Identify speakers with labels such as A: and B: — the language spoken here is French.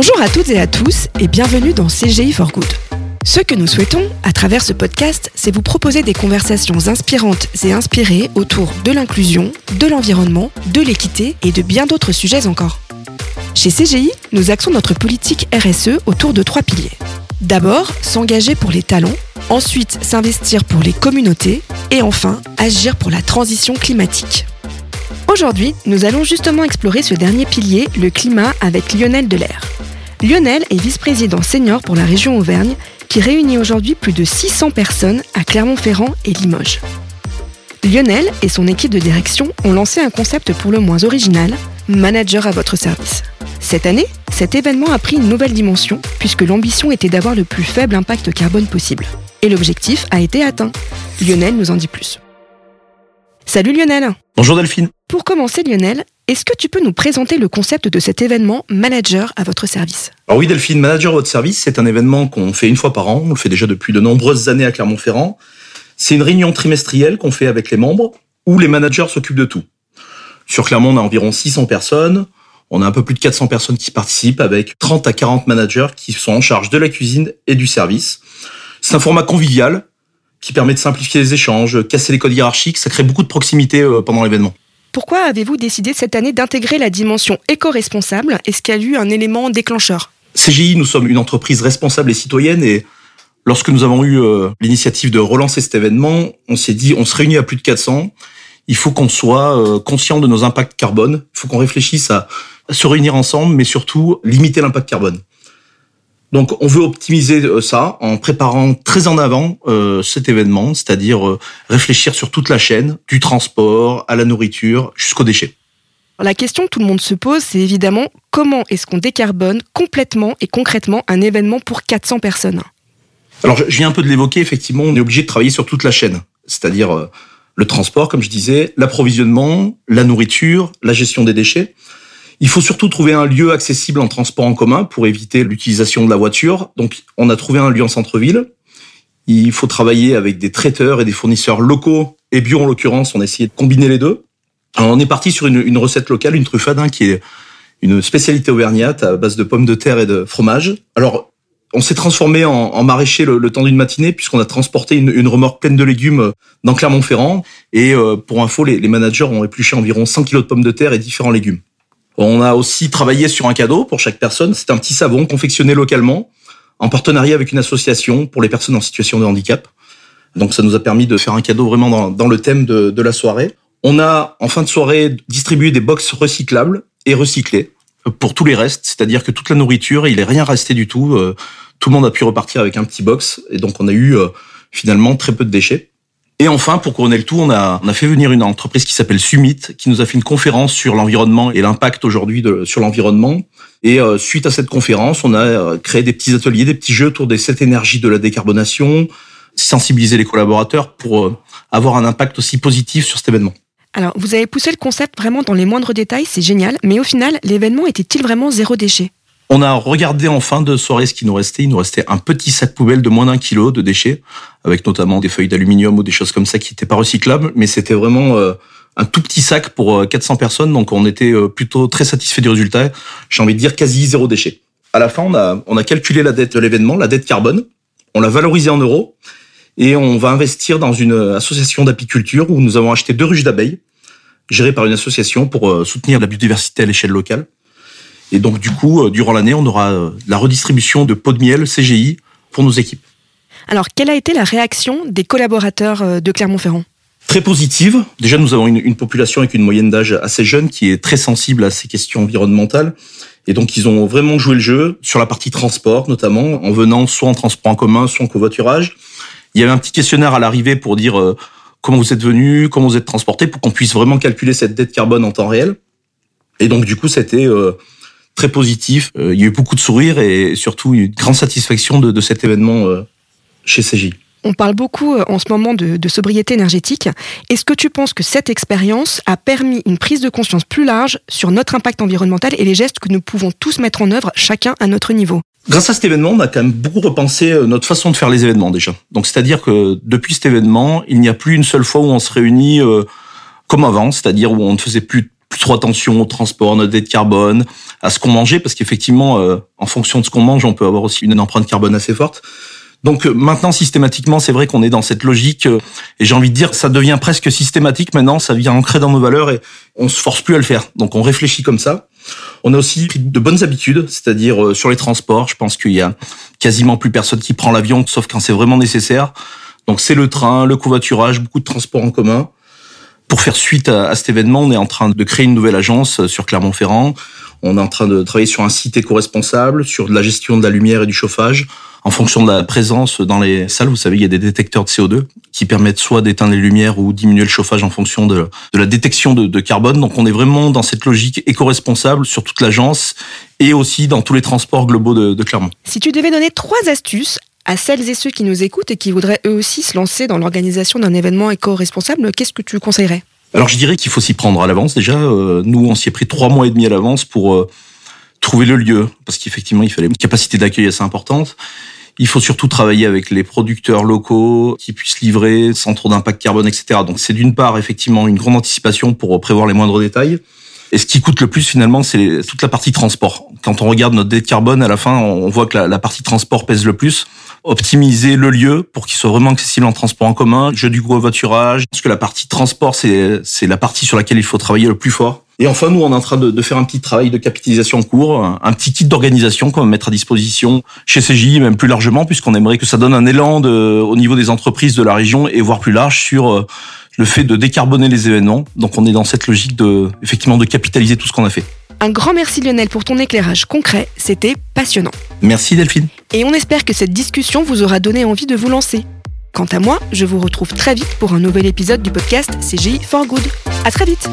A: Bonjour à toutes et à tous et bienvenue dans CGI for Good. Ce que nous souhaitons, à travers ce podcast, c'est vous proposer des conversations inspirantes et inspirées autour de l'inclusion, de l'environnement, de l'équité et de bien d'autres sujets encore. Chez CGI, nous axons notre politique RSE autour de trois piliers. D'abord, s'engager pour les talents, ensuite s'investir pour les communautés et enfin agir pour la transition climatique. Aujourd'hui, nous allons justement explorer ce dernier pilier, le climat, avec Lionel Delair. Lionel est vice-président senior pour la région Auvergne, qui réunit aujourd'hui plus de 600 personnes à Clermont-Ferrand et Limoges. Lionel et son équipe de direction ont lancé un concept pour le moins original, Manager à votre service. Cette année, cet événement a pris une nouvelle dimension puisque l'ambition était d'avoir le plus faible impact carbone possible. Et l'objectif a été atteint. Lionel nous en dit plus. Salut Lionel
B: Bonjour Delphine
A: Pour commencer Lionel, est-ce que tu peux nous présenter le concept de cet événement Manager à votre service?
B: Alors oui Delphine, Manager à votre service, c'est un événement qu'on fait une fois par an, on le fait déjà depuis de nombreuses années à Clermont-Ferrand. C'est une réunion trimestrielle qu'on fait avec les membres où les managers s'occupent de tout. Sur Clermont, on a environ 600 personnes, on a un peu plus de 400 personnes qui participent avec 30 à 40 managers qui sont en charge de la cuisine et du service. C'est un format convivial qui permet de simplifier les échanges, casser les codes hiérarchiques, ça crée beaucoup de proximité euh, pendant l'événement.
A: Pourquoi avez-vous décidé cette année d'intégrer la dimension éco-responsable? Est-ce qu'il y a eu un élément déclencheur?
B: CGI, nous sommes une entreprise responsable et citoyenne et lorsque nous avons eu euh, l'initiative de relancer cet événement, on s'est dit on se réunit à plus de 400, il faut qu'on soit euh, conscient de nos impacts carbone, il faut qu'on réfléchisse à se réunir ensemble, mais surtout limiter l'impact carbone. Donc on veut optimiser euh, ça en préparant très en avant euh, cet événement, c'est-à-dire euh, réfléchir sur toute la chaîne, du transport à la nourriture jusqu'aux déchets.
A: La question que tout le monde se pose, c'est évidemment comment est-ce qu'on décarbone complètement et concrètement un événement pour 400 personnes?
B: Alors je viens un peu de l'évoquer, effectivement, on est obligé de travailler sur toute la chaîne, c'est-à-dire le transport, comme je disais, l'approvisionnement, la nourriture, la gestion des déchets. Il faut surtout trouver un lieu accessible en transport en commun pour éviter l'utilisation de la voiture. Donc, on a trouvé un lieu en centre-ville. Il faut travailler avec des traiteurs et des fournisseurs locaux et bio en l'occurrence. On a essayé de combiner les deux. Alors, on est parti sur une, recette locale, une truffade, hein, qui est une spécialité auvergnate à base de pommes de terre et de fromage. Alors, on s'est transformé en, en maraîcher le, temps d'une matinée puisqu'on a transporté une, remorque pleine de légumes dans Clermont-Ferrand. Et euh, pour info, les, les managers ont épluché environ 100 kilos de pommes de terre et différents légumes. On a aussi travaillé sur un cadeau pour chaque personne. C'est un petit savon confectionné localement en partenariat avec une association pour les personnes en situation de handicap. Donc ça nous a permis de faire un cadeau vraiment dans, le thème de, la soirée. On a en fin de soirée distribué des box recyclables et recyclés pour tous les restes, c'est-à-dire que toute la nourriture, il n'est rien resté du tout. Euh, tout le monde a pu repartir avec un petit box et donc on a eu euh, finalement très peu de déchets. Et enfin, pour couronner le tout, on a, on a fait venir une entreprise qui s'appelle Summit, qui nous a fait une conférence sur l'environnement et l'impact aujourd'hui sur l'environnement. Et euh, suite à cette conférence, on a euh, créé des petits ateliers, des petits jeux autour des sept énergies de la décarbonation, sensibiliser les collaborateurs pour euh, avoir un impact aussi positif sur cet événement.
A: Alors, vous avez poussé le concept vraiment dans les moindres détails, c'est génial, mais au final, l'événement était-il vraiment zéro déchet?
B: On a regardé en fin de soirée ce qui nous restait. Il nous restait un petit sac poubelle de moins d'un kilo de déchets, avec notamment des feuilles d'aluminium ou des choses comme ça qui n'étaient pas recyclables, mais c'était vraiment euh, un tout petit sac pour 400 euh, personnes, donc on était euh, plutôt très satisfait du résultat. J'ai envie de dire quasi zéro déchet. À la fin, on a, on a calculé la dette de l'événement, la dette carbone, on l'a valorisée en euros, et on va investir dans une association d'apiculture où nous avons acheté deux ruches d'abeilles, gérées par une association pour soutenir la biodiversité à l'échelle locale. Et donc, du coup, euh, durant l'année, on aura euh, la redistribution de pots de miel CGI pour nos équipes.
A: Alors, quelle a été la réaction des collaborateurs euh, de Clermont-Ferrand?
B: Très positive. Déjà, nous avons une, une population avec une moyenne d'âge assez jeune qui est très sensible à ces questions environnementales. Et donc, ils ont vraiment joué le jeu sur la partie transport, notamment, en venant soit en transport en commun, soit en covoiturage. Il y avait un petit questionnaire à l'arrivée pour dire euh, comment vous êtes venu, comment vous êtes transporté, pour qu'on puisse vraiment calculer cette dette carbone en temps réel. Et donc, du coup, c'était... Euh, très positif. Euh, il y a eu beaucoup de sourires et surtout une grande satisfaction de, de cet événement euh, chez CJ.
A: On parle beaucoup euh, en ce moment de, de sobriété énergétique. Est-ce que tu penses que cette expérience a permis une prise de conscience plus large sur notre impact environnemental et les gestes que nous pouvons tous mettre en œuvre, chacun à notre niveau?
B: Grâce à cet événement, on a quand même beaucoup repensé notre façon de faire les événements déjà. Donc c'est-à-dire que depuis cet événement, il n'y a plus une seule fois où on se réunit comme avant, c'est-à-dire où on ne faisait plus plus trop attention au transport, notre dette carbone, à ce qu'on mangeait, parce qu'effectivement, euh, en fonction de ce qu'on mange, on peut avoir aussi une empreinte carbone assez forte. Donc euh, maintenant, systématiquement, c'est vrai qu'on est dans cette logique, euh, et j'ai envie de dire, ça devient presque systématique maintenant, ça vient ancré dans nos valeurs, et on se force plus à le faire. Donc on réfléchit comme ça. On a aussi pris de bonnes habitudes, c'est-à-dire sur les transports, je pense qu'il y a quasiment plus personne qui prend l'avion, sauf quand c'est vraiment nécessaire. Donc c'est le train, le covoiturage, beaucoup de transports en commun. Pour faire suite à, cet événement, on est en train de créer une nouvelle agence sur Clermont-Ferrand. On est en train de travailler sur un site éco-responsable, sur la gestion de la lumière et du chauffage. En fonction de la présence dans les salles, vous savez, il y a des détecteurs de CO2 qui permettent soit d'éteindre les lumières ou diminuer le chauffage en fonction de, la détection de, carbone. Donc on est vraiment dans cette logique éco-responsable sur toute l'agence et aussi dans tous les transports globaux de Clermont.
A: Si tu devais donner trois astuces à celles et ceux qui nous écoutent et qui voudraient eux aussi se lancer dans l'organisation d'un événement éco-responsable, qu'est-ce que tu conseillerais?
B: Alors je dirais qu'il faut s'y prendre à l'avance déjà. Euh, nous, on s'y est pris trois mois et demi à l'avance pour euh, trouver le lieu, parce qu'effectivement, il fallait une capacité d'accueil assez importante. Il faut surtout travailler avec les producteurs locaux qui puissent livrer sans trop d'impact carbone, etc. Donc c'est d'une part effectivement une grande anticipation pour prévoir les moindres détails. Et ce qui coûte le plus finalement, c'est toute la partie transport. Quand on regarde notre dette carbone, à la fin, on voit que la, la partie transport pèse le plus optimiser le lieu pour qu'il soit vraiment accessible en transport en commun, jeu du covoiturage. Parce que la partie transport, c'est c'est la partie sur laquelle il faut travailler le plus fort. Et enfin, nous, on est en train de, de faire un petit travail de capitalisation en cours, un, petit kit d'organisation qu'on va mettre à disposition chez CJ, même plus largement, puisqu'on aimerait que ça donne un élan de, au niveau des entreprises de la région et voire plus large sur euh, le fait de décarboner les événements. Donc, on est dans cette logique de, effectivement, de capitaliser tout ce qu'on a fait.
A: Un grand merci Lionel pour ton éclairage concret, c'était passionnant.
B: Merci Delphine.
A: Et on espère que cette discussion vous aura donné envie de vous lancer. Quant à moi, je vous retrouve très vite pour un nouvel épisode du podcast CGI for Good. À très vite.